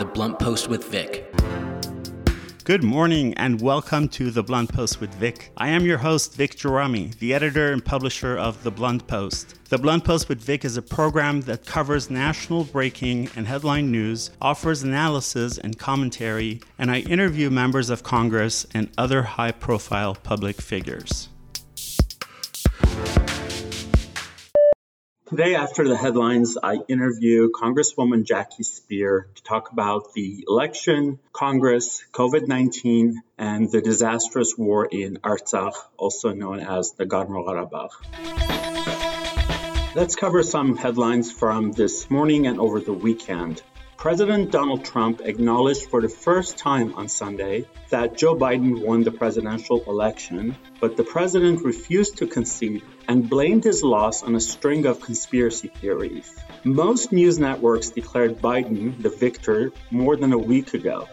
The Blunt Post with Vic. Good morning and welcome to The Blunt Post with Vic. I am your host, Vic Gerami, the editor and publisher of The Blunt Post. The Blunt Post with Vic is a program that covers national breaking and headline news, offers analysis and commentary, and I interview members of Congress and other high profile public figures. Today, after the headlines, I interview Congresswoman Jackie Speier to talk about the election, Congress, COVID 19, and the disastrous war in Artsakh, also known as Nagorno Karabakh. Let's cover some headlines from this morning and over the weekend. President Donald Trump acknowledged for the first time on Sunday that Joe Biden won the presidential election, but the president refused to concede and blamed his loss on a string of conspiracy theories. Most news networks declared Biden the victor more than a week ago.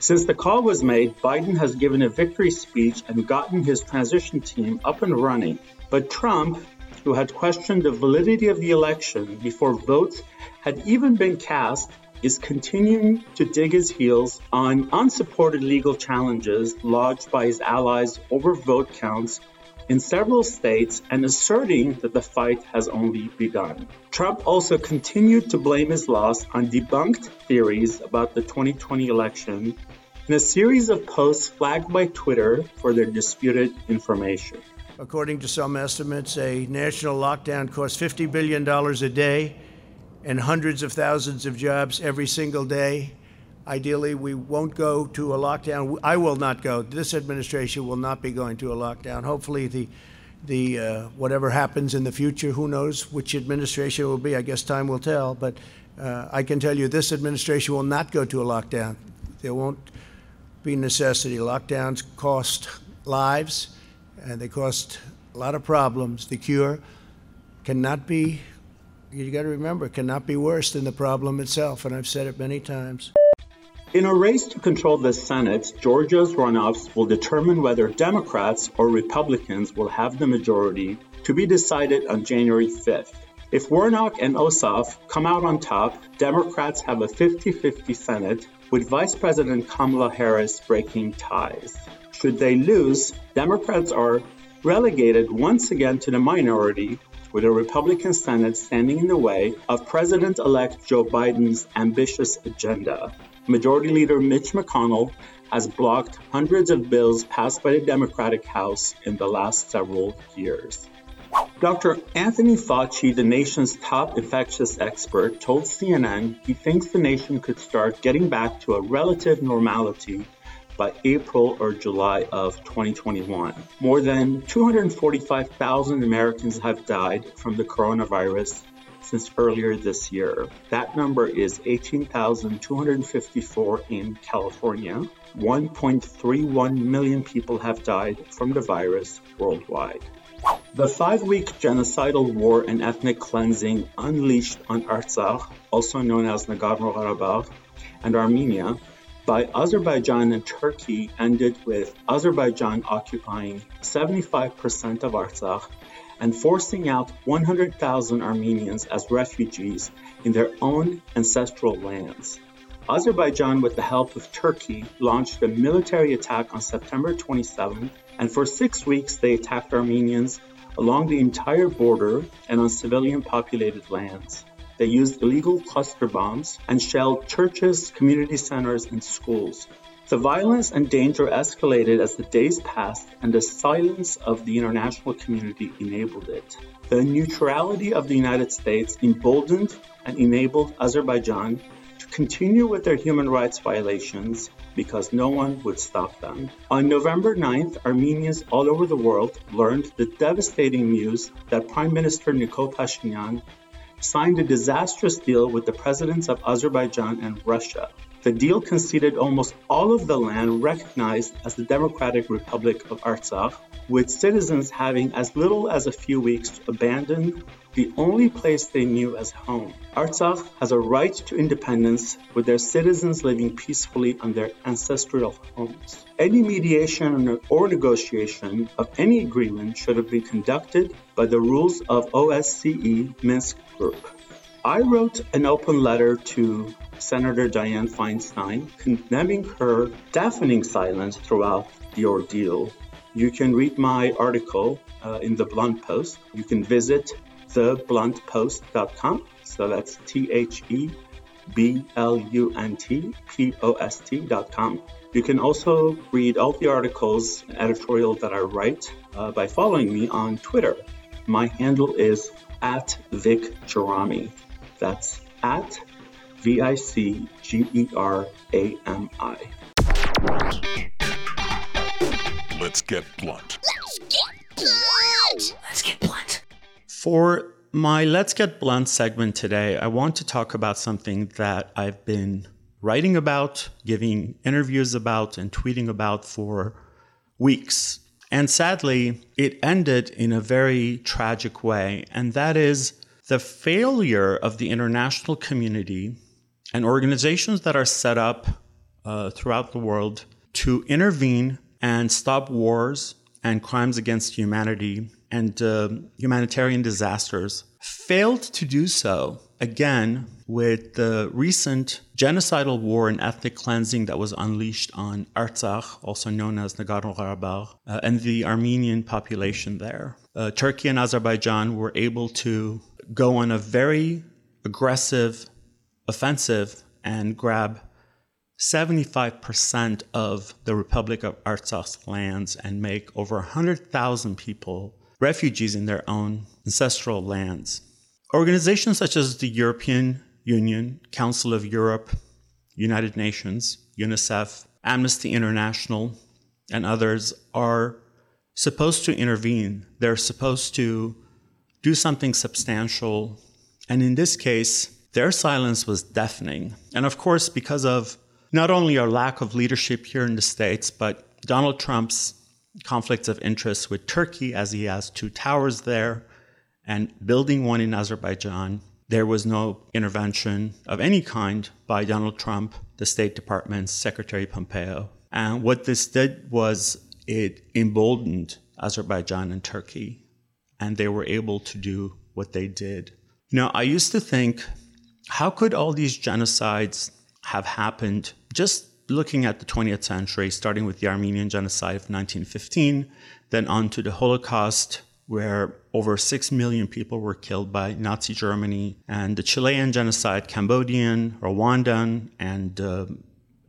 Since the call was made, Biden has given a victory speech and gotten his transition team up and running. But Trump, who had questioned the validity of the election before votes had even been cast, is continuing to dig his heels on unsupported legal challenges lodged by his allies over vote counts in several states and asserting that the fight has only begun. Trump also continued to blame his loss on debunked theories about the 2020 election in a series of posts flagged by Twitter for their disputed information. According to some estimates, a national lockdown costs $50 billion a day and hundreds of thousands of jobs every single day. Ideally, we won't go to a lockdown. I will not go. This administration will not be going to a lockdown. Hopefully, the the uh, whatever happens in the future, who knows which administration will be? I guess time will tell. But uh, I can tell you, this administration will not go to a lockdown. There won't be necessity. Lockdowns cost lives, and they cost a lot of problems. The cure cannot be you got to remember, it cannot be worse than the problem itself, and I've said it many times. In a race to control the Senate, Georgia's runoffs will determine whether Democrats or Republicans will have the majority to be decided on January 5th. If Warnock and Ossoff come out on top, Democrats have a 50 50 Senate, with Vice President Kamala Harris breaking ties. Should they lose, Democrats are relegated once again to the minority with a Republican Senate standing in the way of President elect Joe Biden's ambitious agenda. Majority Leader Mitch McConnell has blocked hundreds of bills passed by the Democratic House in the last several years. Dr. Anthony Fauci, the nation's top infectious expert, told CNN he thinks the nation could start getting back to a relative normality by April or July of 2021. More than 245,000 Americans have died from the coronavirus since earlier this year. That number is 18,254 in California. 1.31 million people have died from the virus worldwide. The five week genocidal war and ethnic cleansing unleashed on Artsakh, also known as Nagorno Karabakh, and Armenia by Azerbaijan and Turkey ended with Azerbaijan occupying 75% of Artsakh and forcing out 100,000 Armenians as refugees in their own ancestral lands. Azerbaijan, with the help of Turkey, launched a military attack on September 27, and for six weeks they attacked Armenians along the entire border and on civilian populated lands. They used illegal cluster bombs and shelled churches, community centers, and schools. The violence and danger escalated as the days passed, and the silence of the international community enabled it. The neutrality of the United States emboldened and enabled Azerbaijan to continue with their human rights violations because no one would stop them. On November 9th, Armenians all over the world learned the devastating news that Prime Minister Nikol Pashinyan signed a disastrous deal with the presidents of Azerbaijan and Russia. The deal conceded almost all of the land recognized as the Democratic Republic of Artsakh, with citizens having as little as a few weeks to abandon the only place they knew as home. Artsakh has a right to independence, with their citizens living peacefully on their ancestral homes. Any mediation or negotiation of any agreement should have been conducted by the rules of OSCE Minsk Group. I wrote an open letter to Senator Dianne Feinstein, condemning her deafening silence throughout the ordeal. You can read my article uh, in the Blunt Post. You can visit thebluntpost.com. So that's T H E B L U N T P O S T.com. You can also read all the articles, editorial that I write uh, by following me on Twitter. My handle is at Vic Gerami. That's at V I C G E R A M I. Let's get blunt. Let's get blunt. For my Let's Get Blunt segment today, I want to talk about something that I've been writing about, giving interviews about, and tweeting about for weeks. And sadly, it ended in a very tragic way, and that is the failure of the international community and organizations that are set up uh, throughout the world to intervene and stop wars and crimes against humanity and uh, humanitarian disasters failed to do so again with the recent genocidal war and ethnic cleansing that was unleashed on Artsakh, also known as Nagorno-Karabakh, uh, and the Armenian population there. Uh, Turkey and Azerbaijan were able to go on a very aggressive offensive and grab 75% of the Republic of Artsakh's lands and make over 100,000 people refugees in their own ancestral lands. Organizations such as the European Union, Council of Europe, United Nations, UNICEF, Amnesty International, and others are supposed to intervene. They're supposed to do something substantial. And in this case, their silence was deafening. And of course, because of not only our lack of leadership here in the States, but Donald Trump's conflicts of interest with Turkey, as he has two towers there, and building one in Azerbaijan, there was no intervention of any kind by Donald Trump, the State Department's Secretary Pompeo. And what this did was it emboldened Azerbaijan and Turkey, and they were able to do what they did. Now, I used to think, how could all these genocides have happened just looking at the 20th century, starting with the Armenian genocide of 1915, then on to the Holocaust, where over 6 million people were killed by Nazi Germany, and the Chilean genocide, Cambodian, Rwandan, and uh,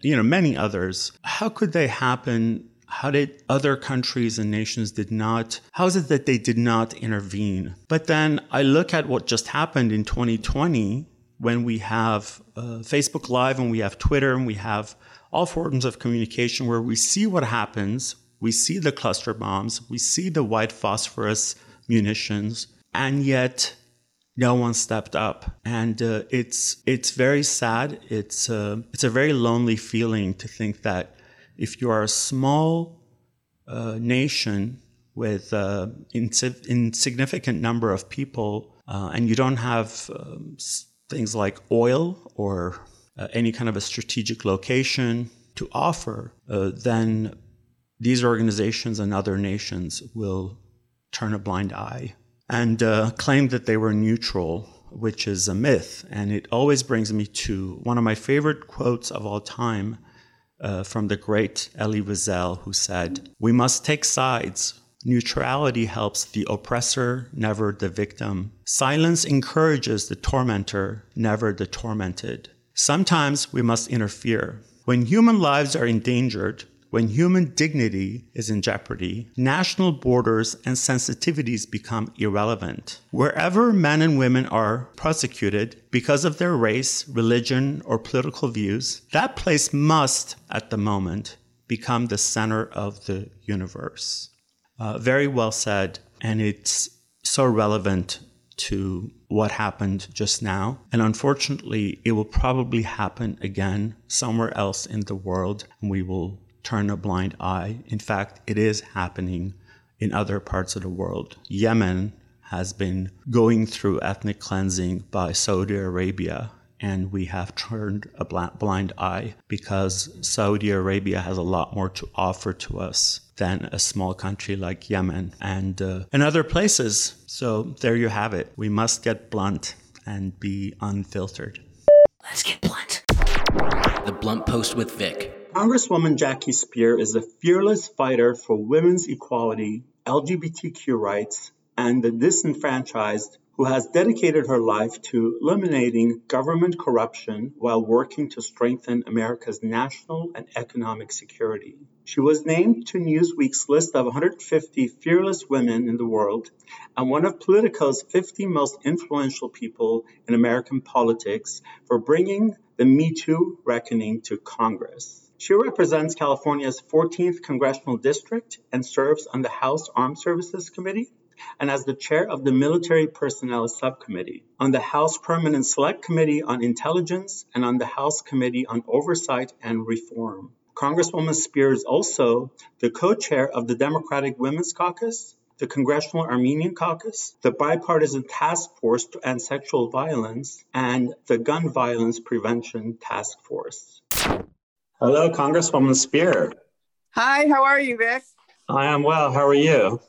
you know many others. How could they happen? How did other countries and nations did not? How is it that they did not intervene? But then I look at what just happened in 2020 when we have uh, Facebook Live and we have Twitter and we have all forms of communication where we see what happens, we see the cluster bombs, we see the white phosphorus munitions, and yet no one stepped up, and uh, it's it's very sad. It's uh, it's a very lonely feeling to think that if you are a small uh, nation with an uh, ins- insignificant number of people, uh, and you don't have um, things like oil or uh, any kind of a strategic location to offer, uh, then these organizations and other nations will turn a blind eye and uh, claim that they were neutral, which is a myth. And it always brings me to one of my favorite quotes of all time uh, from the great Elie Wiesel, who said, We must take sides. Neutrality helps the oppressor, never the victim. Silence encourages the tormentor, never the tormented. Sometimes we must interfere. When human lives are endangered, when human dignity is in jeopardy, national borders and sensitivities become irrelevant. Wherever men and women are prosecuted because of their race, religion, or political views, that place must, at the moment, become the center of the universe. Uh, very well said, and it's so relevant to what happened just now. And unfortunately, it will probably happen again somewhere else in the world, and we will turn a blind eye. In fact, it is happening in other parts of the world. Yemen has been going through ethnic cleansing by Saudi Arabia. And we have turned a blind eye because Saudi Arabia has a lot more to offer to us than a small country like Yemen and, uh, and other places. So there you have it. We must get blunt and be unfiltered. Let's get blunt. The Blunt Post with Vic. Congresswoman Jackie Speier is a fearless fighter for women's equality, LGBTQ rights, and the disenfranchised who has dedicated her life to eliminating government corruption while working to strengthen America's national and economic security. She was named to Newsweek's list of 150 fearless women in the world and one of Politico's 50 most influential people in American politics for bringing the Me Too reckoning to Congress. She represents California's 14th congressional district and serves on the House Armed Services Committee and as the chair of the Military Personnel Subcommittee, on the House Permanent Select Committee on Intelligence, and on the House Committee on Oversight and Reform. Congresswoman Speier is also the co chair of the Democratic Women's Caucus, the Congressional Armenian Caucus, the Bipartisan Task Force to End Sexual Violence, and the Gun Violence Prevention Task Force. Hello, Congresswoman Speier. Hi, how are you, Vic? I am well. How are you?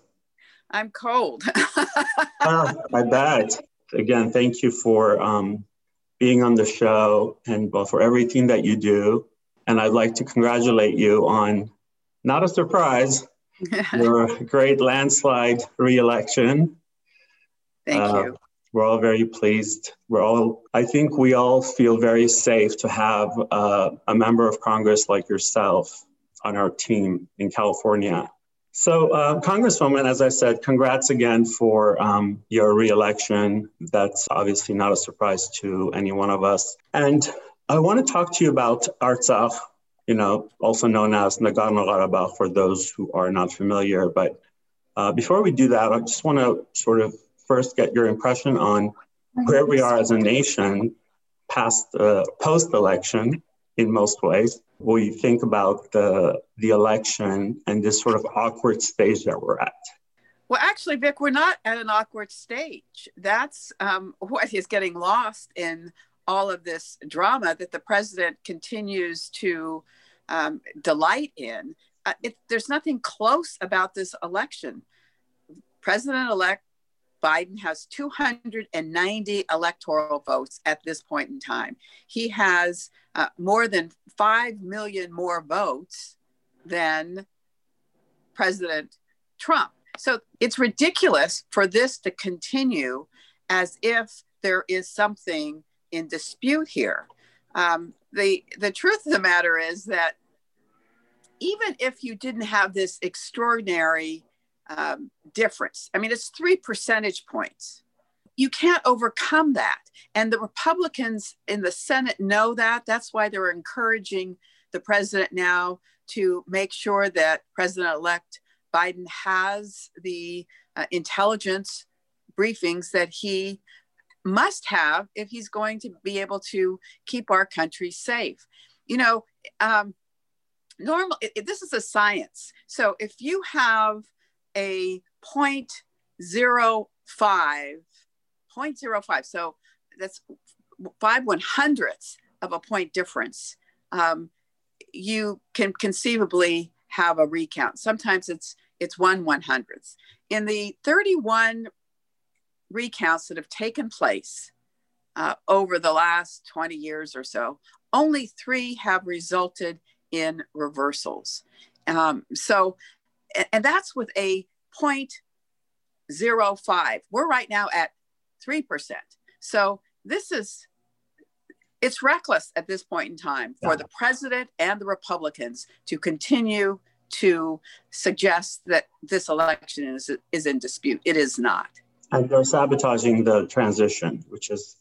I'm cold. oh, I bet. Again, thank you for um, being on the show and well, for everything that you do. And I'd like to congratulate you on, not a surprise, your great landslide reelection. Thank uh, you. We're all very pleased. We're all, I think we all feel very safe to have uh, a member of Congress like yourself on our team in California. So, uh, Congresswoman, as I said, congrats again for um, your reelection. That's obviously not a surprise to any one of us. And I want to talk to you about Artsakh, you know, also known as Nagorno-Karabakh for those who are not familiar. But uh, before we do that, I just want to sort of first get your impression on where we are as a nation past uh, post-election in most ways you think about the the election and this sort of awkward stage that we're at? Well, actually, Vic, we're not at an awkward stage. That's um, what is getting lost in all of this drama that the president continues to um, delight in. Uh, it, there's nothing close about this election. President elect Biden has 290 electoral votes at this point in time. He has uh, more than 5 million more votes than President Trump. So it's ridiculous for this to continue as if there is something in dispute here. Um, the, the truth of the matter is that even if you didn't have this extraordinary um, difference. I mean, it's three percentage points. You can't overcome that. And the Republicans in the Senate know that. That's why they're encouraging the president now to make sure that President elect Biden has the uh, intelligence briefings that he must have if he's going to be able to keep our country safe. You know, um, normal, it, this is a science. So if you have a 0.05, 0.05. So that's five one hundredths of a point difference. Um, you can conceivably have a recount. Sometimes it's it's one one hundredths. In the 31 recounts that have taken place uh, over the last 20 years or so, only three have resulted in reversals. Um, so and that's with a 0.05. We're right now at 3%. So this is it's reckless at this point in time for the president and the Republicans to continue to suggest that this election is, is in dispute. It is not. And they're sabotaging the transition, which is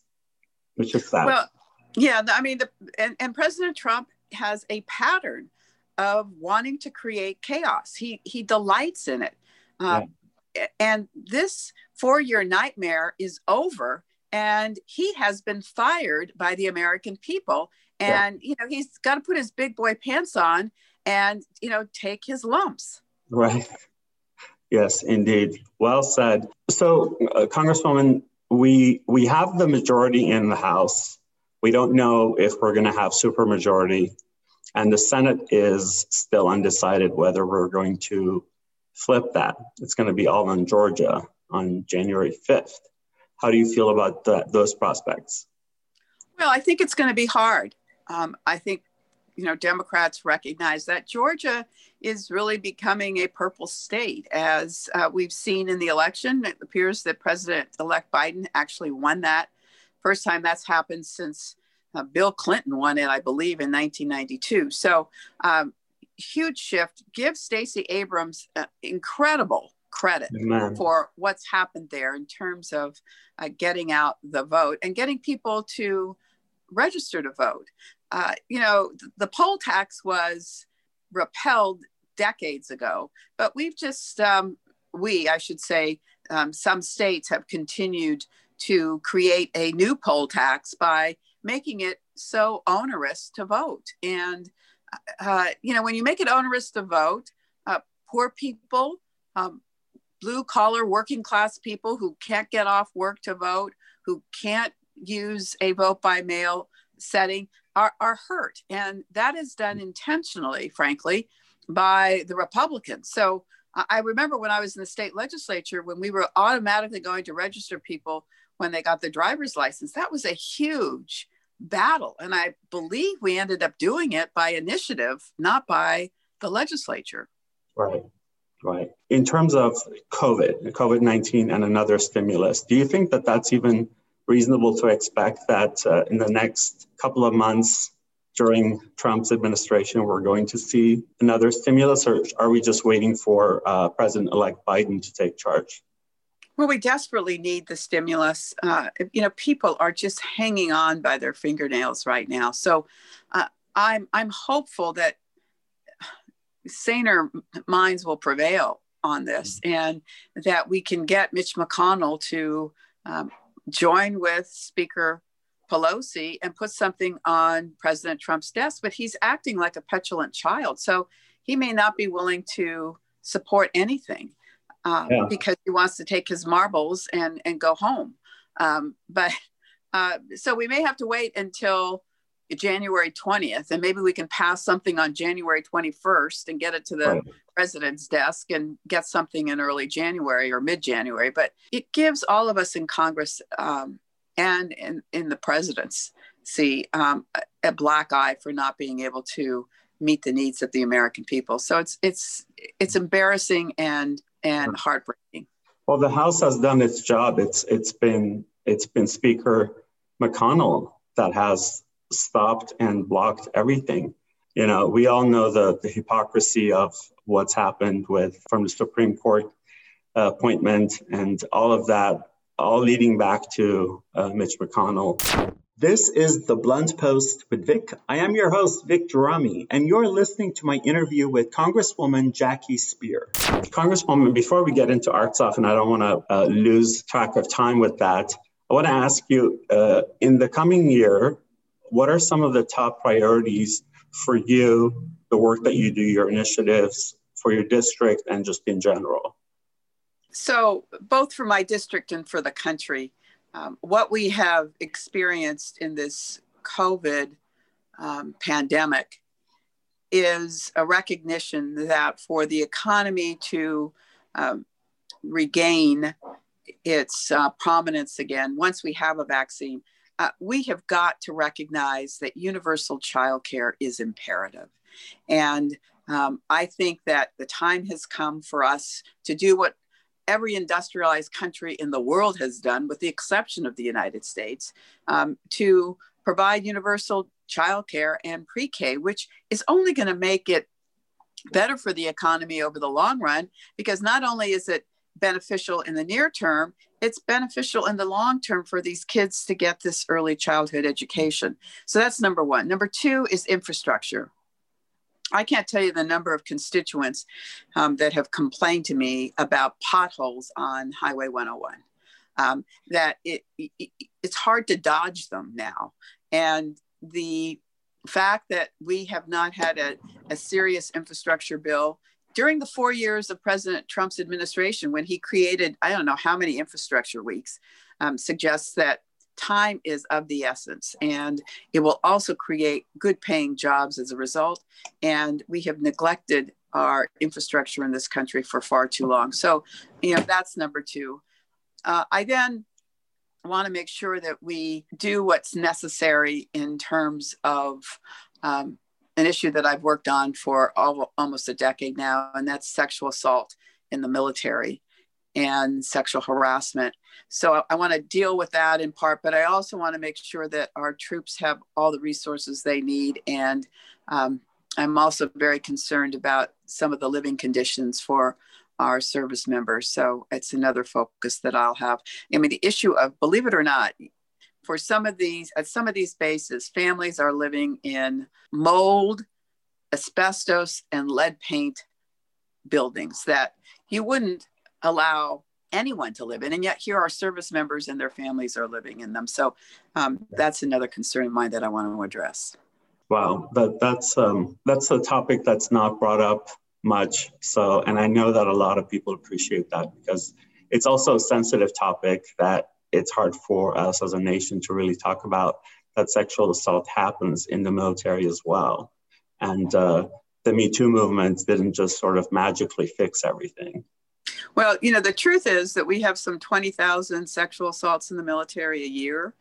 which is sad. Well, yeah, I mean, the, and, and President Trump has a pattern of wanting to create chaos. He he delights in it. Um, yeah. And this four-year nightmare is over, and he has been fired by the American people. And yeah. you know he's got to put his big boy pants on and you know take his lumps. Right. Yes, indeed. Well said. So, uh, Congresswoman, we we have the majority in the House. We don't know if we're going to have supermajority and the Senate is still undecided whether we're going to flip that. It's going to be all on Georgia on January 5th. How do you feel about that, those prospects? Well, I think it's going to be hard. Um, I think you know, Democrats recognize that Georgia is really becoming a purple state. As uh, we've seen in the election, it appears that President elect Biden actually won that. First time that's happened since uh, Bill Clinton won it, I believe, in 1992. So, um, huge shift. Give Stacey Abrams uh, incredible credit Amen. for what's happened there in terms of uh, getting out the vote and getting people to register to vote. Uh, you know, the poll tax was repealed decades ago, but we've just, um, we, I should say, um, some states have continued to create a new poll tax by making it so onerous to vote. And, uh, you know, when you make it onerous to vote, uh, poor people, um, blue collar working class people who can't get off work to vote, who can't use a vote by mail setting, are, are hurt. And that is done mm. intentionally, frankly, by the Republicans. So I remember when I was in the state legislature, when we were automatically going to register people when they got the driver's license, that was a huge battle. And I believe we ended up doing it by initiative, not by the legislature. Right, right. In terms of COVID, COVID 19 and another stimulus, do you think that that's even reasonable to expect that uh, in the next couple of months during Trump's administration, we're going to see another stimulus, or are we just waiting for uh, President elect Biden to take charge? Well, we desperately need the stimulus. Uh, you know, people are just hanging on by their fingernails right now. So uh, I'm, I'm hopeful that saner minds will prevail on this mm-hmm. and that we can get Mitch McConnell to um, join with Speaker Pelosi and put something on President Trump's desk, but he's acting like a petulant child. So he may not be willing to support anything um, yeah. because he wants to take his marbles and, and go home. Um, but uh, so we may have to wait until January 20th, and maybe we can pass something on January 21st and get it to the right. president's desk and get something in early January or mid January. But it gives all of us in Congress um, and in, in the presidency um, a, a black eye for not being able to meet the needs of the American people. So it's it's it's embarrassing and and heartbreaking. Well, the House has done its job. It's it's been it's been Speaker McConnell that has stopped and blocked everything. You know, we all know the, the hypocrisy of what's happened with from the Supreme Court uh, appointment and all of that, all leading back to uh, Mitch McConnell. This is the Blunt Post with Vic. I am your host, Vic Gerami, and you're listening to my interview with Congresswoman Jackie Speier. Congresswoman, before we get into Artsakh, and I don't want to uh, lose track of time with that, I want to ask you uh, in the coming year, what are some of the top priorities for you, the work that you do, your initiatives for your district, and just in general? So, both for my district and for the country, um, what we have experienced in this COVID um, pandemic is a recognition that for the economy to um, regain its uh, prominence again, once we have a vaccine, uh, we have got to recognize that universal childcare is imperative. And um, I think that the time has come for us to do what every industrialized country in the world has done, with the exception of the United States, um, to provide universal childcare and pre K, which is only going to make it better for the economy over the long run, because not only is it beneficial in the near term, it's beneficial in the long term for these kids to get this early childhood education. So that's number one. Number two is infrastructure. I can't tell you the number of constituents um, that have complained to me about potholes on Highway 101. Um, that it, it, it's hard to dodge them now, and the fact that we have not had a, a serious infrastructure bill during the four years of President Trump's administration, when he created, I don't know how many infrastructure weeks, um, suggests that time is of the essence and it will also create good paying jobs as a result. And we have neglected our infrastructure in this country for far too long. So, you know, that's number two. Uh, I then want to make sure that we do what's necessary in terms of um, an issue that I've worked on for all, almost a decade now, and that's sexual assault in the military and sexual harassment. So I, I want to deal with that in part, but I also want to make sure that our troops have all the resources they need. And um, I'm also very concerned about some of the living conditions for our service members. So it's another focus that I'll have. I mean, the issue of, believe it or not, for some of these, at some of these bases, families are living in mold, asbestos, and lead paint buildings that you wouldn't allow anyone to live in. And yet here our service members and their families are living in them. So um, that's another concern of mine that I want to address. Wow, that, that's, um, that's a topic that's not brought up much. So, and I know that a lot of people appreciate that because it's also a sensitive topic that it's hard for us as a nation to really talk about that sexual assault happens in the military as well. And uh, the Me Too movement didn't just sort of magically fix everything. Well, you know, the truth is that we have some 20,000 sexual assaults in the military a year,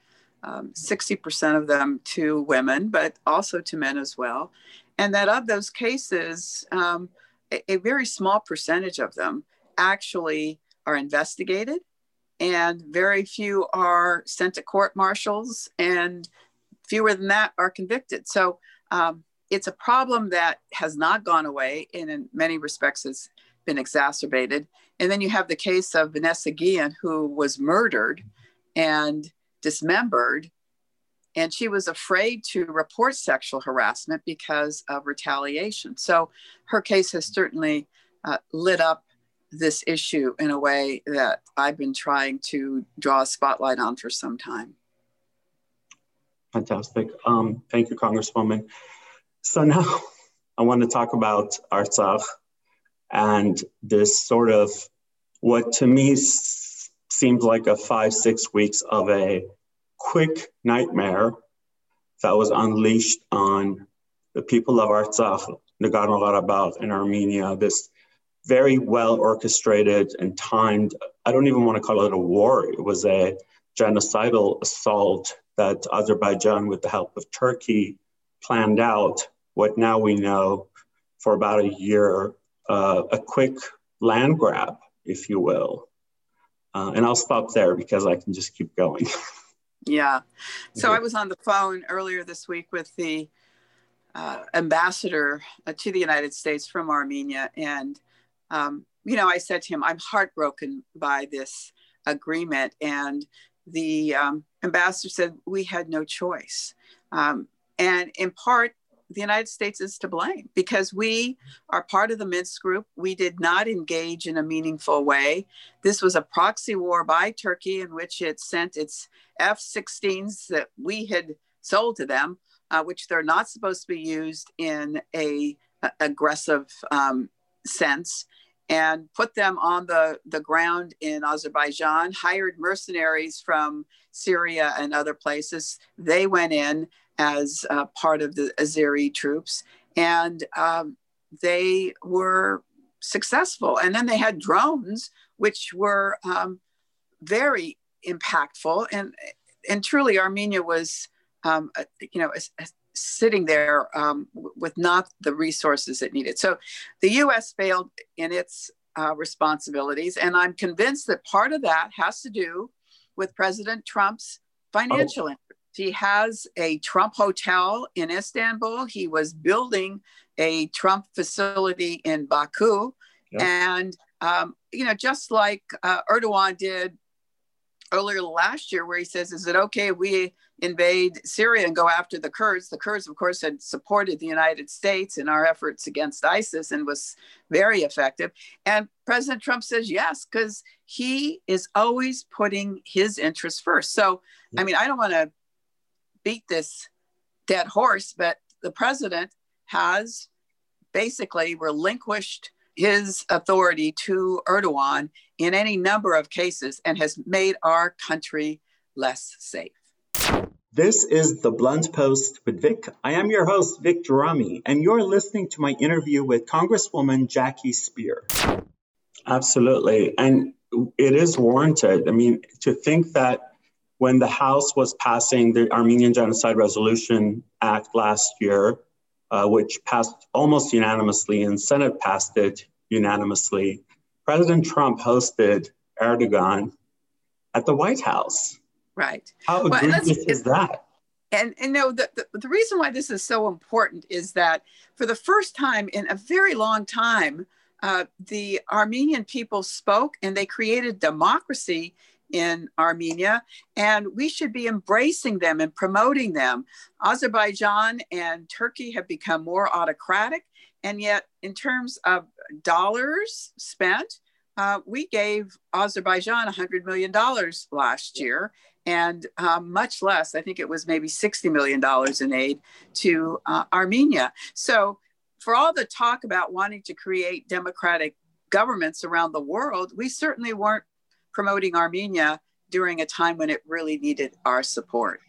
um, 60% of them to women, but also to men as well. And that of those cases, um, a, a very small percentage of them actually are investigated, and very few are sent to court martials, and fewer than that are convicted. So um, it's a problem that has not gone away, and in many respects has been exacerbated. And then you have the case of Vanessa Guillen, who was murdered and dismembered. And she was afraid to report sexual harassment because of retaliation. So her case has certainly uh, lit up this issue in a way that I've been trying to draw a spotlight on for some time. Fantastic. Um, thank you, Congresswoman. So now I want to talk about Artsakh and this sort of what to me seemed like a five, six weeks of a quick nightmare that was unleashed on the people of Artsakh, Nagorno-Karabakh, and Armenia, this very well orchestrated and timed, I don't even want to call it a war, it was a genocidal assault that Azerbaijan, with the help of Turkey, planned out what now we know for about a year uh, a quick land grab, if you will. Uh, and I'll stop there because I can just keep going. yeah. So I was on the phone earlier this week with the uh, ambassador uh, to the United States from Armenia. And, um, you know, I said to him, I'm heartbroken by this agreement. And the um, ambassador said, We had no choice. Um, and in part, the United States is to blame because we are part of the Minsk group. We did not engage in a meaningful way. This was a proxy war by Turkey in which it sent its F 16s that we had sold to them, uh, which they're not supposed to be used in a, a aggressive um, sense and put them on the, the ground in Azerbaijan, hired mercenaries from Syria and other places. They went in as uh, part of the Azeri troops, and um, they were successful. And then they had drones, which were um, very impactful, and and truly Armenia was, um, you know, a, sitting there um, with not the resources it needed. So the U.S. failed in its uh, responsibilities, and I'm convinced that part of that has to do with President Trump's financial oh. He has a Trump hotel in Istanbul. He was building a Trump facility in Baku. And, um, you know, just like uh, Erdogan did earlier last year, where he says, Is it okay we invade Syria and go after the Kurds? The Kurds, of course, had supported the United States in our efforts against ISIS and was very effective. And President Trump says yes, because he is always putting his interests first. So, I mean, I don't want to beat this dead horse, but the president has basically relinquished his authority to Erdogan in any number of cases and has made our country less safe. This is the Blunt Post with Vic. I am your host, Vic Gerami, and you're listening to my interview with Congresswoman Jackie Speier. Absolutely. And it is warranted. I mean, to think that when the House was passing the Armenian Genocide Resolution Act last year, uh, which passed almost unanimously, and Senate passed it unanimously. President Trump hosted Erdogan at the White House. Right. How Well, egregious is that? And and no, the, the the reason why this is so important is that for the first time in a very long time, uh, the Armenian people spoke and they created democracy in Armenia, and we should be embracing them and promoting them. Azerbaijan and Turkey have become more autocratic, and yet in terms of dollars spent, uh, we gave Azerbaijan $100 million last year and um, much less. I think it was maybe $60 million in aid to uh, Armenia. So, for all the talk about wanting to create democratic governments around the world, we certainly weren't promoting Armenia during a time when it really needed our support.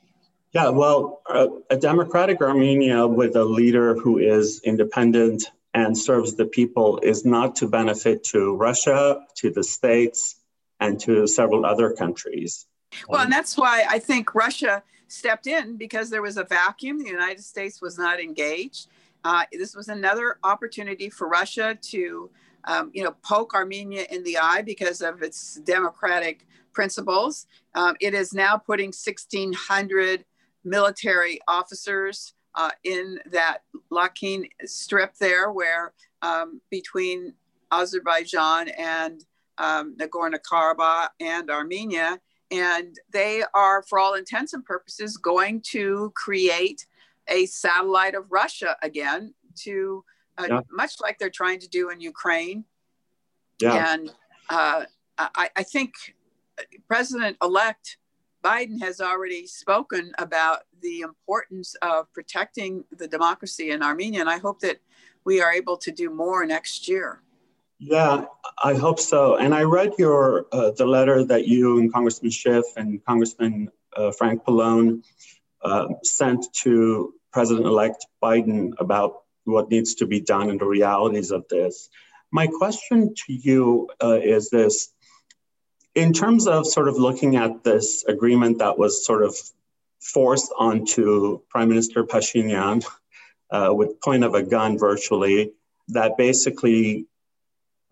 Yeah, well, uh, a democratic Armenia with a leader who is independent and serves the people is not to benefit to Russia, to the states, and to several other countries. Well, and that's why I think Russia stepped in because there was a vacuum. The United States was not engaged. Uh, this was another opportunity for Russia to, um, you know, poke Armenia in the eye because of its democratic principles. Um, it is now putting 1,600 military officers uh, in that Lachin strip there, where um, between Azerbaijan and um, Nagorno Karabakh and Armenia. And they are, for all intents and purposes, going to create a satellite of Russia again, to uh, Yeah. much like they're trying to do in Ukraine. Yeah, And uh, I, I think President elect Biden has already spoken about the importance of protecting the democracy in Armenia. And I hope that we are able to do more next year. yeah, I hope so. And I read your uh, the letter that you and Congressman Schiff and Congressman uh, Frank Pallone uh, sent to President-elect Biden about what needs to be done and the realities of this. My question to you uh, is this: in terms of sort of looking at this agreement that was sort of forced onto Prime Minister Pashinyan uh, with point of a gun virtually, that basically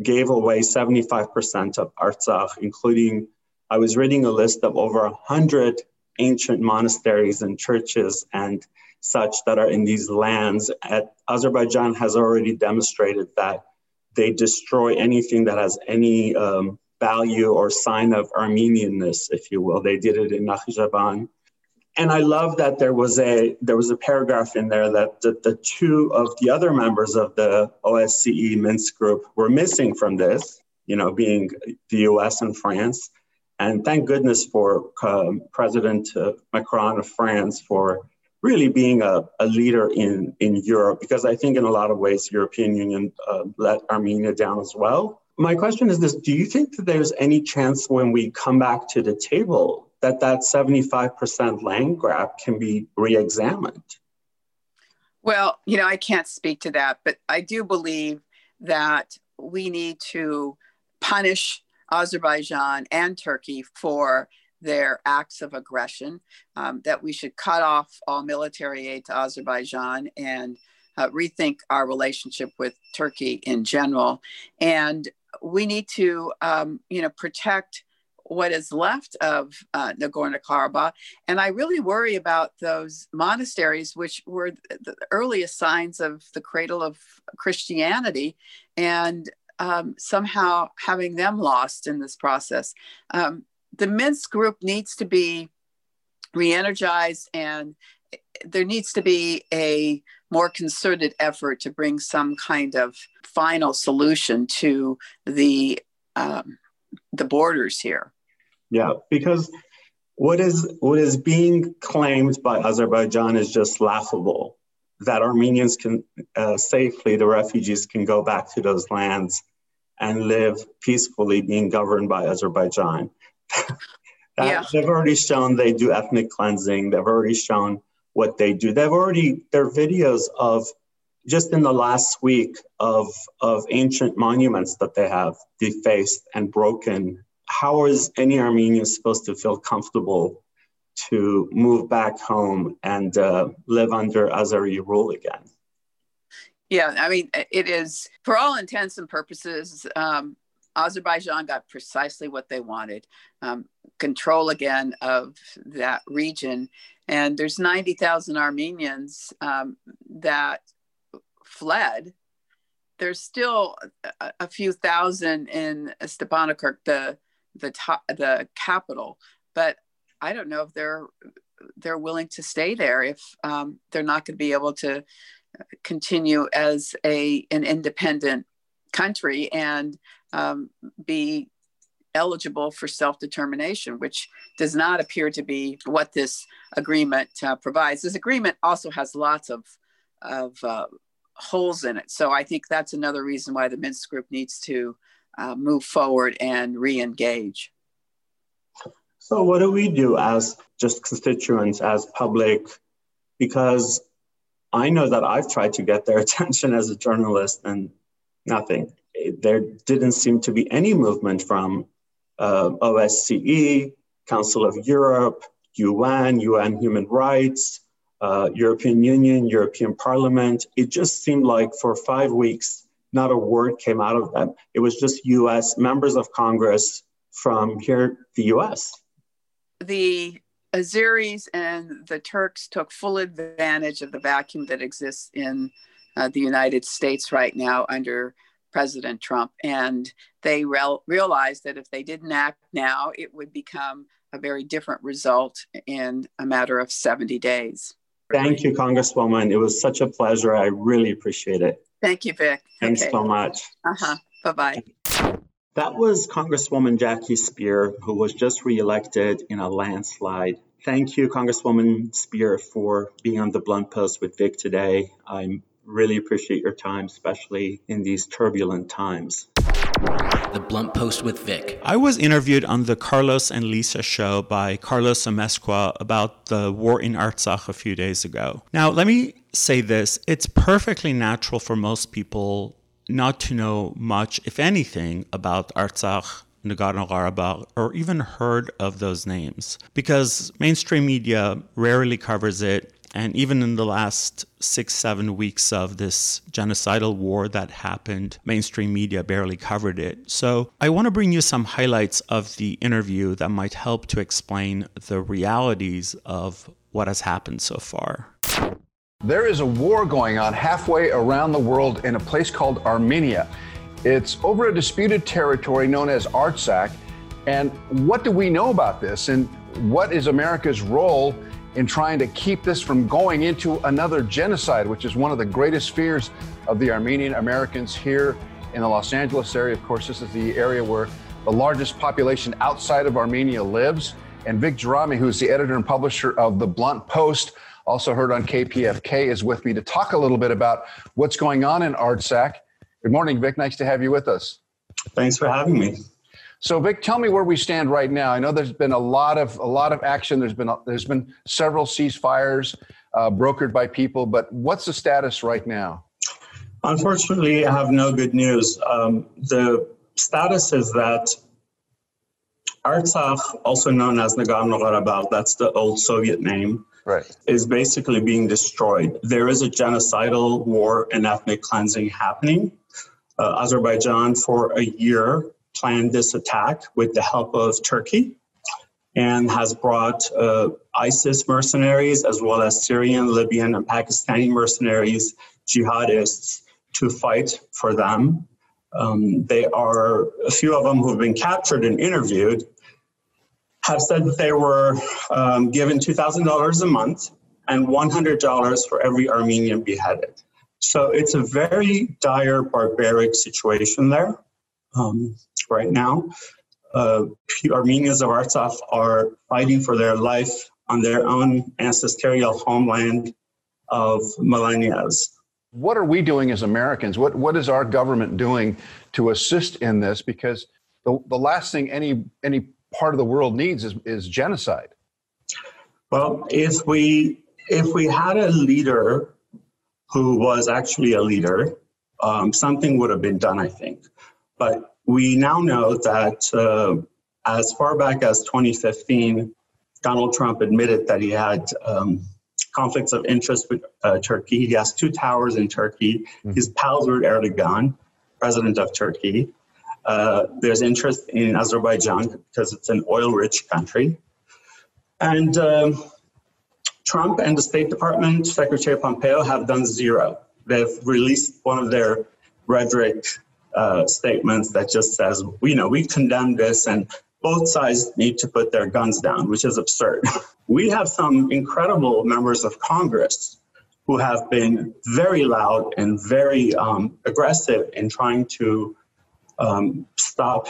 gave away 75% of Artsakh, including, I was reading a list of over 100 ancient monasteries and churches and such that are in these lands. At, Azerbaijan has already demonstrated that they destroy anything that has any um, value or sign of Armenianness, if you will. They did it in Nakhchivan. And I love that there was a there was a paragraph in there that the, the two of the other members of the OSCE Minsk group were missing from this, you know, being the U.S. and France. And thank goodness for um, President uh, Macron of France for really being a, a leader in, in Europe, because I think in a lot of ways, European Union uh, let Armenia down as well. My question is this, do you think that there's any chance when we come back to the table that that 75% land grab can be re-examined? Well, you know, I can't speak to that, but I do believe that we need to punish Azerbaijan and Turkey for their acts of aggression, um, that we should cut off all military aid to Azerbaijan and uh, rethink our relationship with Turkey in general. And we need to, um, you know, protect what is left of uh, Nagorno Karabakh. And I really worry about those monasteries, which were the earliest signs of the cradle of Christianity, and um, somehow having them lost in this process. Um, the Minsk group needs to be re energized, and there needs to be a more concerted effort to bring some kind of final solution to the um, the borders here. Yeah, because what is what is being claimed by Azerbaijan is just laughable. That Armenians can uh, safely, the refugees can go back to those lands and live peacefully, being governed by Azerbaijan. Yeah. They've already shown they do ethnic cleansing. They've already shown what they do. They've already there are videos of just in the last week of of ancient monuments that they have defaced and broken how is any Armenian supposed to feel comfortable to move back home and uh, live under Azeri rule again? Yeah, I mean, it is for all intents and purposes. Um, Azerbaijan got precisely what they wanted um, control again of that region. And there's 90,000 Armenians um, that fled. There's still a, a few thousand in Stepanakert, the the top, the capital, but I don't know if they're they're willing to stay there if um, they're not going to be able to continue as a an independent country and um, be eligible for self determination, which does not appear to be what this agreement uh, provides. This agreement also has lots of, of uh, holes in it. So I think that's another reason why the Minsk group needs to uh, move forward and re engage. So, what do we do as just constituents, as public? Because I know that I've tried to get their attention as a journalist and nothing. There didn't seem to be any movement from uh, OSCE, Council of Europe, UN, UN Human Rights, uh, European Union, European Parliament. It just seemed like for five weeks, not a word came out of them. It was just US members of Congress from here, the US. The Azeris and the Turks took full advantage of the vacuum that exists in uh, the United States right now under President Trump. And they re- realized that if they didn't act now, it would become a very different result in a matter of 70 days. Thank you, Congresswoman. It was such a pleasure. I really appreciate it. Thank you, Vic. Thanks okay. so much. Uh huh. Bye bye. That was Congresswoman Jackie Speier, who was just reelected in a landslide. Thank you, Congresswoman Speier, for being on the Blunt Post with Vic today. I really appreciate your time, especially in these turbulent times. The Blunt Post with Vic. I was interviewed on the Carlos and Lisa show by Carlos Amezcua about the war in Artsakh a few days ago. Now, let me say this it's perfectly natural for most people not to know much, if anything, about Artsakh, Nagorno Karabakh, or even heard of those names, because mainstream media rarely covers it and even in the last six, seven weeks of this genocidal war that happened, mainstream media barely covered it. So I want to bring you some highlights of the interview that might help to explain the realities of what has happened so far. There is a war going on halfway around the world in a place called Armenia. It's over a disputed territory known as Artsakh. And what do we know about this? And what is America's role in trying to keep this from going into another genocide, which is one of the greatest fears of the Armenian Americans here in the Los Angeles area. Of course, this is the area where the largest population outside of Armenia lives. And Vic Gerami, who's the editor and publisher of The Blunt Post, also heard on KPFK, is with me to talk a little bit about what's going on in Artsakh. Good morning, Vic. Nice to have you with us. Thanks for having me. So, Vic, tell me where we stand right now. I know there's been a lot of a lot of action. There's been there's been several ceasefires uh, brokered by people, but what's the status right now? Unfortunately, I have no good news. Um, the status is that Artsakh, also known as Nagorno-Karabakh, that's the old Soviet name, right. is basically being destroyed. There is a genocidal war and ethnic cleansing happening. Uh, Azerbaijan, for a year, planned this attack with the help of Turkey and has brought uh, ISIS mercenaries as well as Syrian, Libyan, and Pakistani mercenaries, jihadists, to fight for them. Um, they are, a few of them who've been captured and interviewed, have said that they were um, given $2,000 a month and $100 for every Armenian beheaded. So it's a very dire, barbaric situation there um, right now. Uh, Armenians of Artsakh are fighting for their life on their own ancestral homeland of millennia. What are we doing as Americans? What, what is our government doing to assist in this? Because the, the last thing any, any part of the world needs is, is genocide. Well, if we, if we had a leader who was actually a leader, um, something would have been done, I think. But we now know that uh, as far back as 2015, Donald Trump admitted that he had um, conflicts of interest with uh, Turkey. He has two towers in Turkey. Mm-hmm. He's pals with Erdogan, president of Turkey. Uh, there's interest in Azerbaijan because it's an oil rich country. And um, Trump and the State Department, Secretary Pompeo, have done zero. They've released one of their rhetoric uh, statements that just says, you know, we condemn this and both sides need to put their guns down, which is absurd. we have some incredible members of Congress who have been very loud and very um, aggressive in trying to um, stop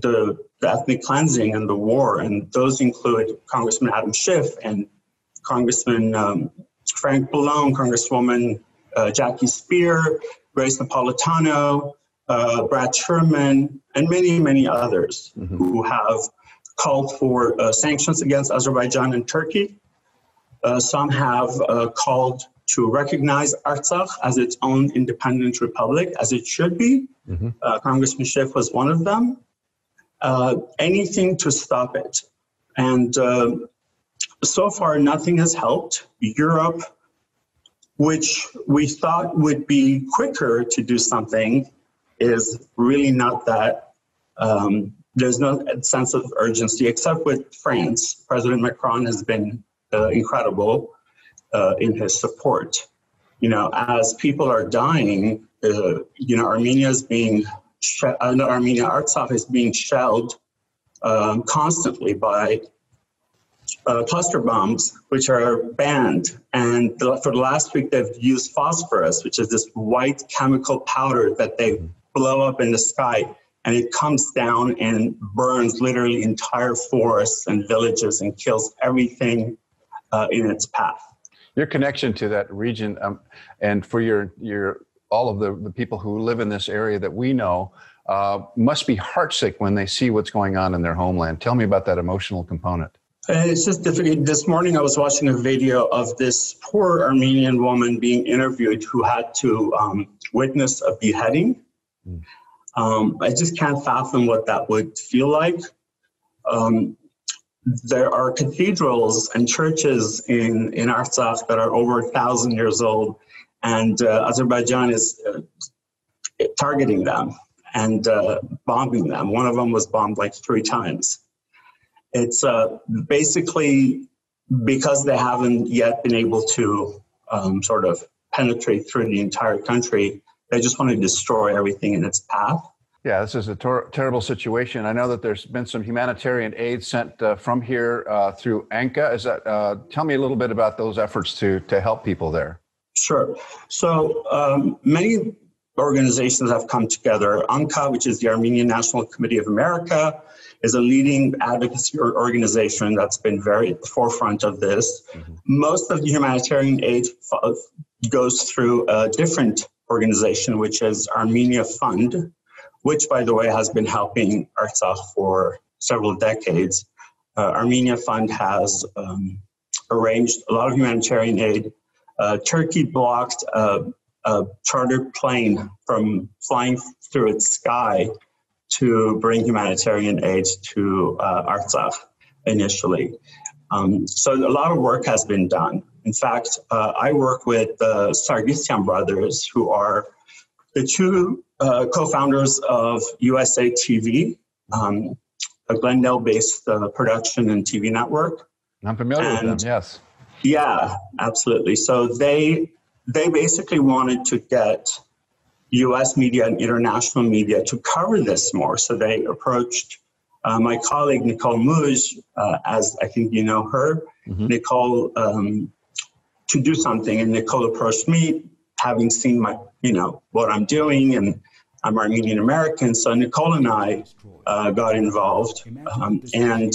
the, the, ethnic cleansing and the war. And those include Congressman Adam Schiff and Congressman um, Frank Pallone, Congresswoman uh, Jackie Speier, Grace Napolitano, uh, Brad Sherman, and many, many others mm-hmm. who have called for uh, sanctions against Azerbaijan and Turkey. Uh, some have uh, called to recognize Artsakh as its own independent republic, as it should be. Mm-hmm. Uh, Congressman Schiff was one of them. Uh, anything to stop it. And so far, nothing has helped. Europe, which we thought would be quicker to do something, is really not that. Um, there's no sense of urgency, except with France. President Macron has been uh, incredible uh, in his support. You know, as people are dying, uh, you know, Armenia is being, she- uh, Armenia Artsakh is being shelled um, constantly by uh, cluster bombs, which are banned. And the, for the last week, they've used phosphorus, which is this white chemical powder that they blow up in the sky. And it comes down and burns literally entire forests and villages and kills everything uh, in its path. Your connection to that region, um, and for your your all of the, the people who live in this area that we know, uh, must be heartsick when they see what's going on in their homeland. Tell me about that emotional component. Uh, it's just difficult. This morning, I was watching a video of this poor Armenian woman being interviewed who had to um, witness a beheading. Um, I just can't fathom what that would feel like. Um, there are cathedrals and churches in, in Artsakh that are over a thousand years old, and uh, Azerbaijan is uh, targeting them and uh, bombing them. One of them was bombed like three times. It's uh, basically because they haven't yet been able to um, sort of penetrate through the entire country, they just want to destroy everything in its path. Yeah, this is a ter- terrible situation. I know that there's been some humanitarian aid sent uh, from here uh, through ANCA. Is that? Uh, tell me a little bit about those efforts to to help people there. Sure. So um, many organizations have come together. ANCA, which is the Armenian National Committee of America, is a leading advocacy organization that's been very at the forefront of this. Mm-hmm. Most of the humanitarian aid f- goes through a different organization, which is Armenia Fund which, by the way, has been helping Artsakh for several decades. Uh, Armenia Fund has um, arranged a lot of humanitarian aid. Uh, Turkey blocked a, a chartered plane from flying through its sky to bring humanitarian aid to uh, Artsakh initially. Um, so a lot of work has been done. In fact, uh, I work with the Sargsyan brothers, who are the two uh, co-founders of USA TV, um, a Glendale-based uh, production and TV network. I'm familiar and, with them. Yes. Yeah, absolutely. So they they basically wanted to get U.S. media and international media to cover this more. So they approached uh, my colleague Nicole Muj, uh, as I think you know her, mm-hmm. Nicole, um, to do something, and Nicole approached me, having seen my you know what I'm doing and I'm Armenian American. So Nicole and I uh, got involved, um, and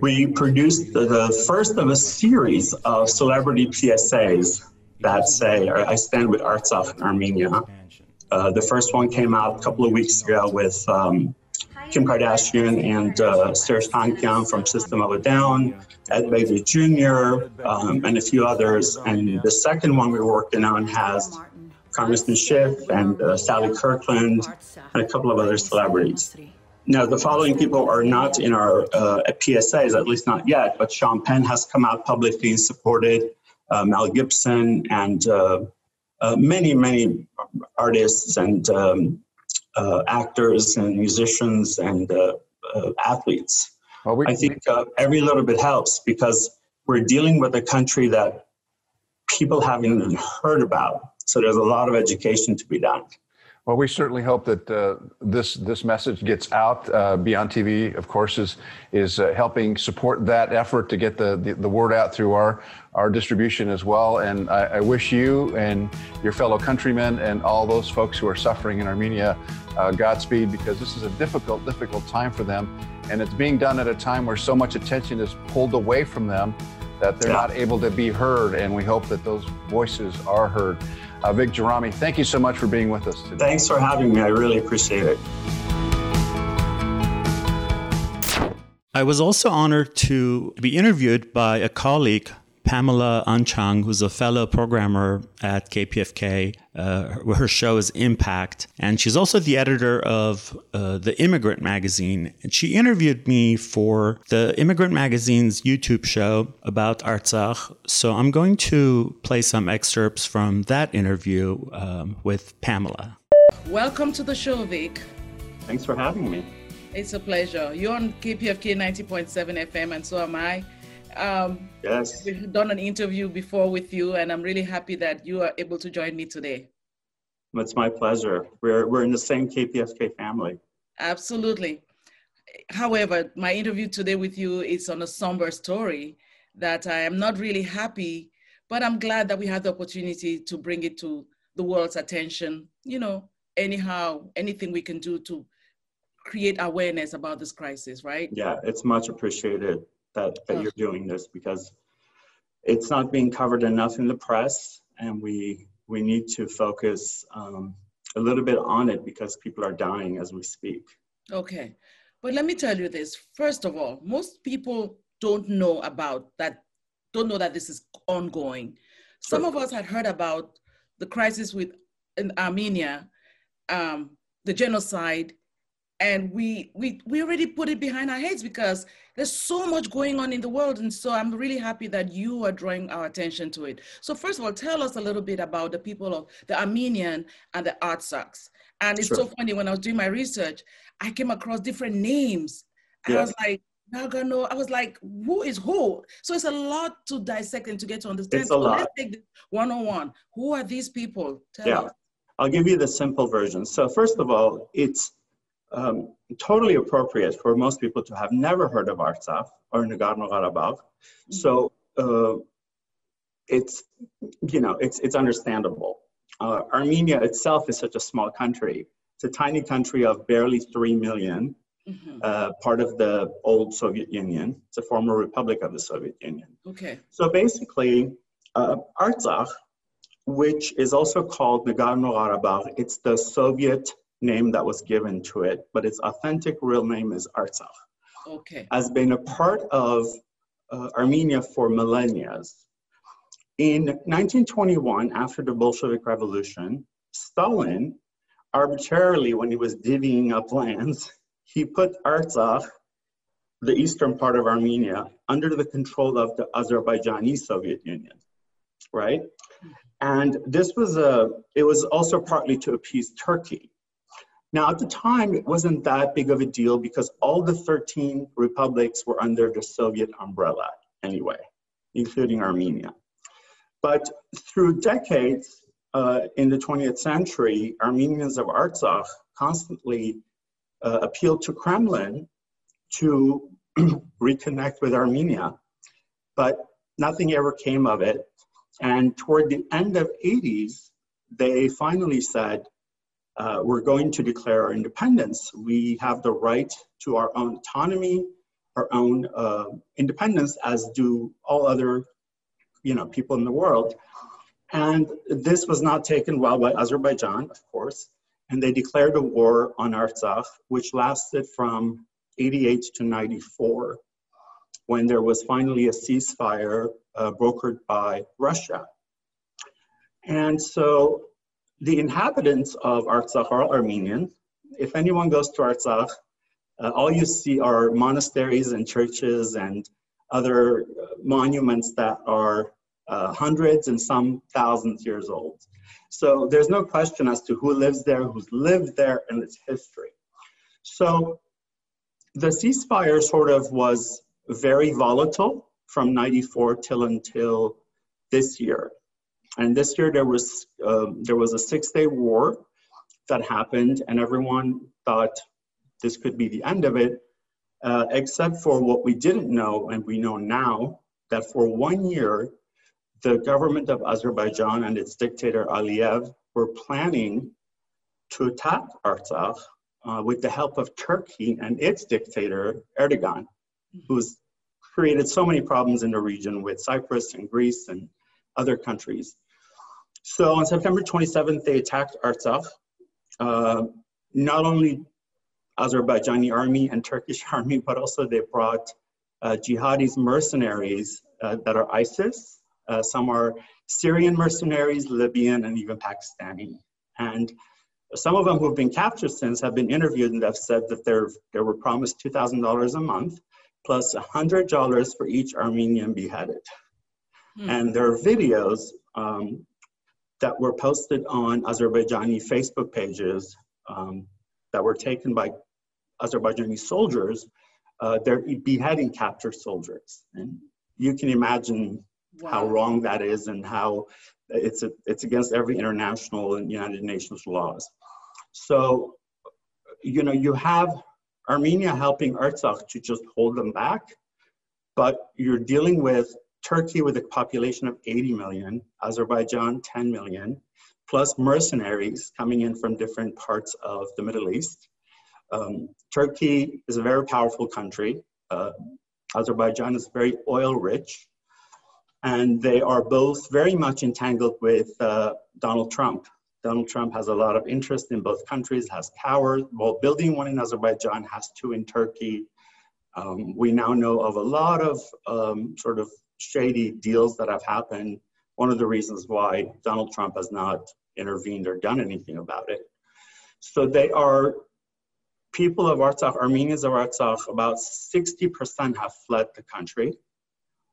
we produced the, the, first of a series of celebrity PSAs that say, "I stand with Artsakh in Armenia." Uh, the first one came out a couple of weeks ago with um, Kim Kardashian and uh, Serj Tankian from System of a Down, Ed Begley Jr., um, and a few others. And the second one we're working on has Congressman Schiff and uh, Sally Kirkland and a couple of other celebrities. Now, the following people are not in our uh, PSAs, at least not yet, but Sean Penn has come out publicly and supported uh, Mel Gibson, and uh, uh, many, many artists and um, uh, actors and musicians and uh, athletes. Well, we, I think every little bit helps because we're dealing with a country that people haven't even heard about. So there's a lot of education to be done. Well, we certainly hope that uh, this this message gets out. Uh, Beyond TV, of course, is is uh, helping support that effort to get the, the, the word out through our our distribution as well. And I, I, wish you and your fellow countrymen and all those folks who are suffering in Armenia uh, Godspeed, because this is a difficult, difficult time for them, and it's being done at a time where so much attention is pulled away from them that they're yeah. not able to be heard. And we hope that those voices are heard. Uh, Vic Gerami, thank you so much for being with us today. Thanks for having me. I really appreciate it. I was also honored to be interviewed by a colleague Pamela Anchang, who's a fellow programmer at KPFK. Uh, her show is Impact. And she's also the editor of uh, The Immigrant Magazine. And she interviewed me for The Immigrant Magazine's YouTube show about Artsakh. So I'm going to play some excerpts from that interview um, with Pamela. Welcome to the show, Vic. Thanks for having me. It's a pleasure. You're on KPFK 90.7 FM, and so am I. Um, yes. We've done an interview before with you, and I'm really happy that you are able to join me today. It's my pleasure. We're, we're in the same KPFK family. Absolutely. However, my interview today with you is on a somber story that I am not really happy, but I'm glad that we had the opportunity to bring it to the world's attention. You know, anyhow, anything we can do to create awareness about this crisis, right? Yeah, it's much appreciated that, that you're doing this because it's not being covered enough in the press and we we need to focus um, a little bit on it because people are dying as we speak. Okay. But let me tell you this. First of all most people don't know about that don't know that this is ongoing. Some of us had heard about the crisis with in armenia um, the genocide and we we we already put it behind our heads because there's so much going on in the world and so i'm really happy that you are drawing our attention to it so first of all tell us a little bit about the people of the armenian and the artsakh and it's sure. so funny when i was doing my research i came across different names yeah. i was like Nagano, I was like, who is who? So it's a lot to dissect and to get to understand. It's a so lot. Let's take this one on one. Who are these people? Tell yeah. Us. I'll give you the simple version. So first of all, it's um, totally appropriate for most people to have never heard of Artsakh or Nagorno-Karabakh. Mm-hmm. So uh, it's, you know, it's, it's understandable. Uh, Armenia itself is such a small country. It's a tiny country of barely 3 million, mm-hmm. uh, part of the old Soviet Union. It's a former republic of the Soviet Union. Okay. So basically, uh, Artsakh, which is also called Nagorno-Karabakh, it's the Soviet name that was given to it, but its authentic real name is Artsakh. Okay. Has been a part of uh, Armenia for millennia. In 1921, after the Bolshevik Revolution, Stalin arbitrarily, when he was divvying up lands, he put Artsakh, the eastern part of Armenia, under the control of the Azerbaijani Soviet Union, right? And this was a, it was also partly to appease Turkey. Now, at the time, it wasn't that big of a deal because all the 13 republics were under the Soviet umbrella anyway, including Armenia. But through decades uh, in the 20th century, Armenians of Artsakh constantly uh, appealed to Kremlin to reconnect with Armenia, but nothing ever came of it. And toward the end of 80s, they finally said, uh, we're going to declare our independence. We have the right to our own autonomy, our own uh, independence, as do all other, you know, people in the world. And this was not taken well by Azerbaijan, of course, and they declared a war on Artsakh, which lasted from 88 to 94, when there was finally a ceasefire uh, brokered by Russia. And so the inhabitants of Artsakh are Armenian. If anyone goes to Artsakh, uh, all you see are monasteries and churches and other uh, monuments that are uh, hundreds and some thousands years old. So there's no question as to who lives there, who's lived there, and its history. So the ceasefire sort of was very volatile from 94 till until this year. And this year there was, um, there was a six-day war that happened and everyone thought this could be the end of it, uh, except for what we didn't know and we know now, that for one year, the government of Azerbaijan and its dictator Aliyev were planning to attack Artsakh uh, with the help of Turkey and its dictator Erdogan, who's created so many problems in the region with Cyprus and Greece and other countries. So on September 27th, they attacked Artsakh. Uh, not only Azerbaijani army and Turkish army, but also they brought uh, jihadis mercenaries uh, that are ISIS. Uh, some are Syrian mercenaries, Libyan, and even Pakistani. And some of them who have been captured since have been interviewed and have said that they're, they were promised $2,000 a month plus $100 for each Armenian beheaded. Hmm. And there are videos um, that were posted on Azerbaijani Facebook pages um, that were taken by Azerbaijani soldiers. Uh, they're beheading captured soldiers. And you can imagine wow. how wrong that is and how it's, a, it's against every international and United Nations laws. So, you know, you have Armenia helping Artsakh to just hold them back, but you're dealing with Turkey with a population of 80 million, Azerbaijan 10 million, plus mercenaries coming in from different parts of the Middle East. Um, Turkey is a very powerful country. Uh, Azerbaijan is very oil rich, and they are both very much entangled with uh, Donald Trump. Donald Trump has a lot of interest in both countries, has power. While building one in Azerbaijan, has two in Turkey. Um, we now know of a lot of um, sort of shady deals that have happened. One of the reasons why Donald Trump has not intervened or done anything about it. So they are people of Artsakh, Armenians of Artsakh, about 60% have fled the country.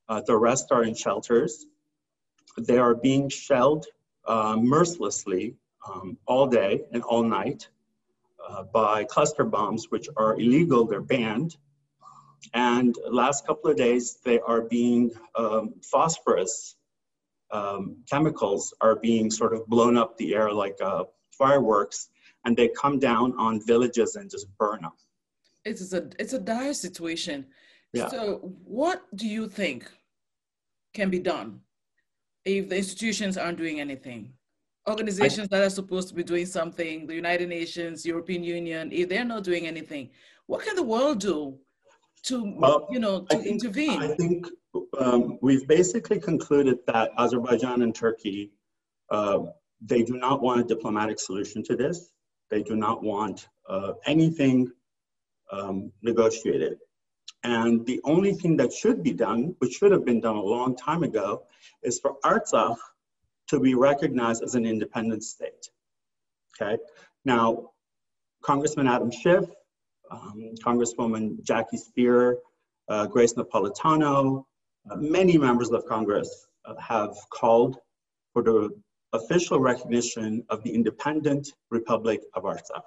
Uh, the rest are in shelters. They are being shelled uh, mercilessly um, all day and all night uh, by cluster bombs, which are illegal, they're banned. And last couple of days, they are being um, phosphorus um, chemicals are being sort of blown up the air like uh, fireworks, and they come down on villages and just burn them. It's a it's a dire situation. Yeah. So, what do you think can be done if the institutions aren't doing anything? Organizations I, that are supposed to be doing something, the United Nations, European Union, if they're not doing anything, what can the world do to well, you know to I think, intervene? I think um, we've basically concluded that Azerbaijan and Turkey uh, they do not want a diplomatic solution to this. They do not want uh, anything um, negotiated. And the only thing that should be done, which should have been done a long time ago, is for Artsakh to be recognized as an independent state. Okay. Now, Congressman Adam Schiff um, Congresswoman Jackie Speier, uh, Grace Napolitano, uh, many members of Congress uh, have called for the official recognition of the independent Republic of Artsakh.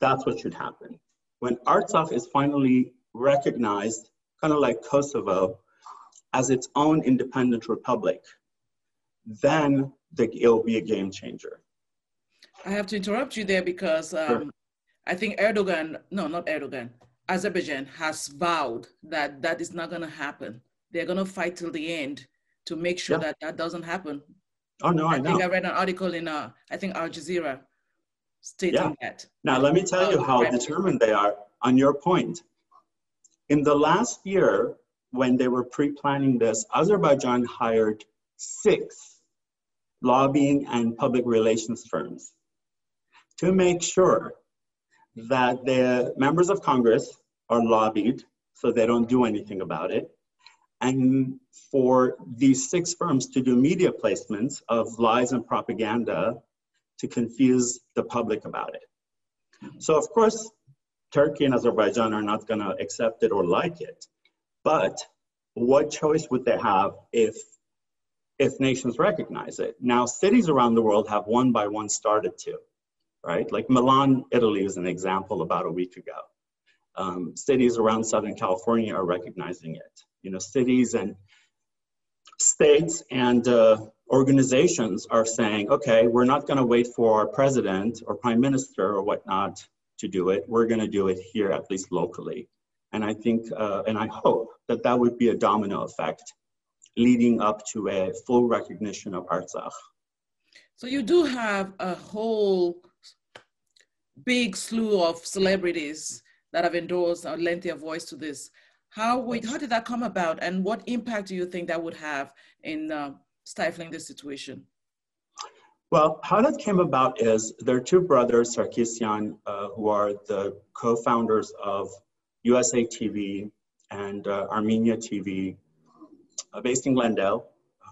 That's what should happen. When Artsakh is finally recognized, kind of like Kosovo, as its own independent republic, then the, it'll be a game changer. I have to interrupt you there because um, sure. I think Erdogan, no, not Erdogan, Azerbaijan has vowed that that is not going to happen. They're going to fight till the end to make sure yeah. that that doesn't happen. Oh no, I, I know. think I read an article in uh, I think Al Jazeera stating yeah. that. Now let me tell you how determined they are on your point. In the last year, when they were pre-planning this, Azerbaijan hired six lobbying and public relations firms to make sure that the members of Congress are lobbied so they don't do anything about it. And for these six firms to do media placements of lies and propaganda to confuse the public about it. So, of course, Turkey and Azerbaijan are not going to accept it or like it. But what choice would they have if if nations recognize it. Now, cities around the world have one by one started to, right? Like Milan, Italy is an example about a week ago. Um, cities around Southern California are recognizing it. You know, cities and states and uh, organizations are saying, okay, we're not going to wait for our president or prime minister or whatnot to do it. We're going to do it here, at least locally. And I think, uh, and I hope that that would be a domino effect leading up to a full recognition of Artsakh. So you do have a whole big slew of celebrities that have endorsed or lent their voice to this. How, how did that come about and what impact do you think that would have in uh, stifling this situation? Well, how that came about is there are two brothers, Sarkisian, uh, who are the co-founders of USA TV and uh, Armenia TV, uh, based in Glendale,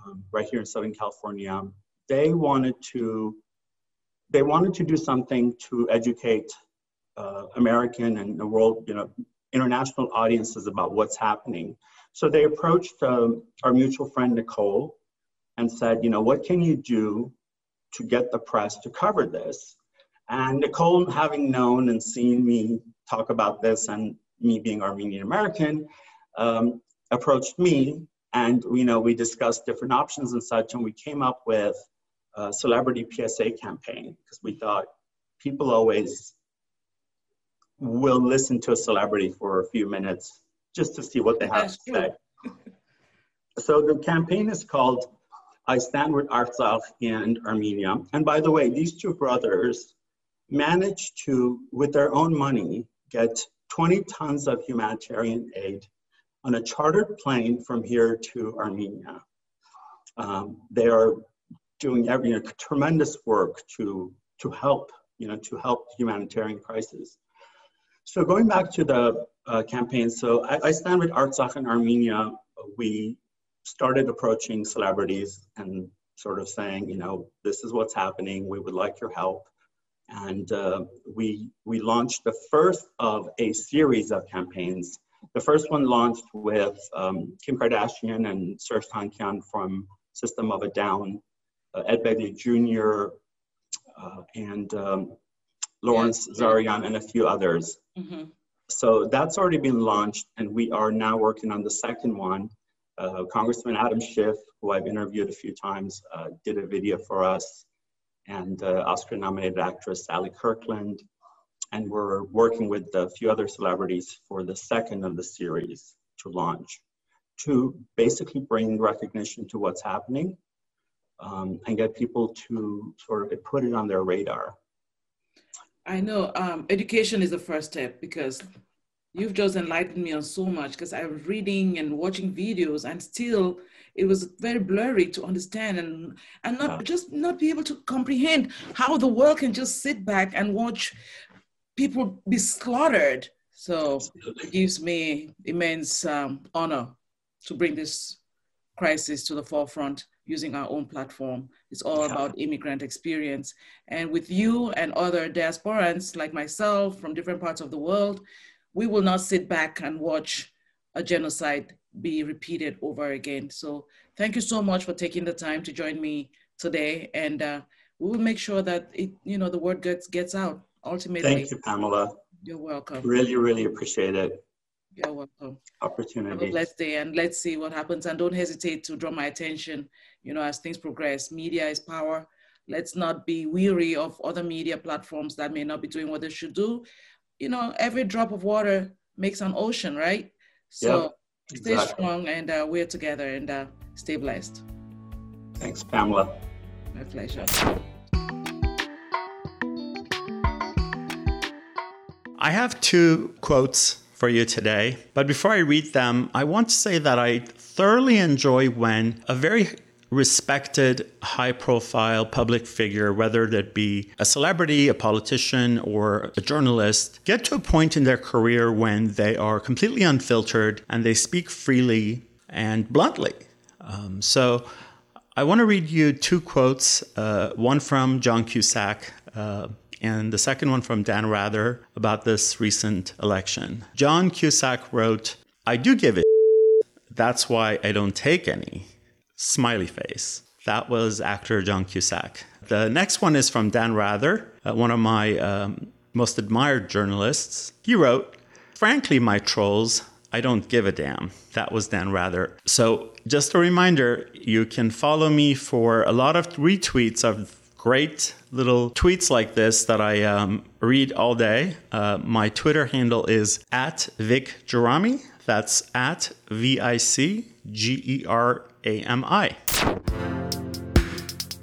um, right here in Southern California. They wanted to, they wanted to do something to educate uh, American and the world, you know, international audiences about what's happening. So they approached um, our mutual friend Nicole and said, you know, what can you do to get the press to cover this? And Nicole, having known and seen me talk about this and me being Armenian American, um, approached me and you know we discussed different options and such and we came up with a celebrity PSA campaign because we thought people always will listen to a celebrity for a few minutes just to see what they have That's to true. say. so the campaign is called I Stand with Artsakh and Armenia. And by the way, these two brothers managed to, with their own money, get 20 tons of humanitarian aid on a chartered plane from here to Armenia. Um, they are doing every you know, tremendous work to, to help, you know, to help humanitarian crisis. So going back to the uh, campaign, so I, I, stand with Artsakh in Armenia. We started approaching celebrities and sort of saying, you know, this is what's happening. We would like your help. And uh, we, we launched the first of a series of campaigns. The first one launched with um, Kim Kardashian and Serj Tankian from System of a Down, Ed Begley Jr., uh, and um, Lawrence. Zarian, and a few others. Mm-hmm. So that's already been launched, and we are now working on the second one. Uh, Congressman Adam Schiff, who I've interviewed a few times, uh, did a video for us, and uh, Oscar-nominated actress Sally Kirkland, and we're working with a few other celebrities for the second of the series to launch, to basically bring recognition to what's happening um, and get people to sort of put it on their radar. I know um, education is the first step because you've just enlightened me on so much because I was reading and watching videos and still it was very blurry to understand and and not yeah. just not be able to comprehend how the world can just sit back and watch people be slaughtered. So Absolutely. it gives me immense um, honor to bring this crisis to the forefront using our own platform. It's all yeah. about immigrant experience. And with you and other diasporans like myself from different parts of the world, we will not sit back and watch a genocide be repeated over again. So thank you so much for taking the time to join me today. And uh, we will make sure that it, you know, the word gets, gets out ultimately. Thank you, Pamela. You're welcome. Really, really appreciate it. You're welcome. Opportunity. Have a blessed day and let's see what happens. And don't hesitate to draw my attention, you know, as things progress. Media is power. Let's not be weary of other media platforms that may not be doing what they should do. You know, every drop of water makes an ocean, right? So yep, exactly. stay strong and uh, we're together and uh, stay blessed. Thanks, Pamela. My pleasure. I have two quotes for you today. But before I read them, I want to say that I thoroughly enjoy when a very respected, high profile public figure, whether that be a celebrity, a politician, or a journalist, get to a point in their career when they are completely unfiltered and they speak freely and bluntly. Um, so I want to read you two quotes uh, one from John Cusack. Uh, and the second one from Dan Rather about this recent election. John Cusack wrote, I do give it. That's why I don't take any. Smiley face. That was actor John Cusack. The next one is from Dan Rather, uh, one of my um, most admired journalists. He wrote, Frankly, my trolls, I don't give a damn. That was Dan Rather. So, just a reminder you can follow me for a lot of retweets of great little tweets like this that I um, read all day. Uh, my Twitter handle is at Vic Gerami. That's at V I C G E R A M I.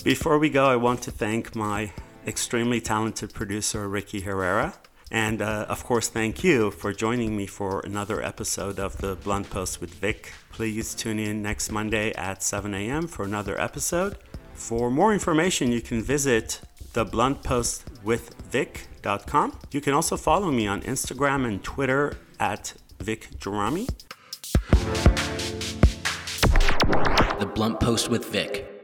Before we go, I want to thank my extremely talented producer, Ricky Herrera. And uh, of course, thank you for joining me for another episode of the Blunt Post with Vic. Please tune in next Monday at 7 a.m. for another episode. For more information, you can visit thebluntpostwithvic.com. You can also follow me on Instagram and Twitter at Vic Gerami. The Blunt Post with Vic.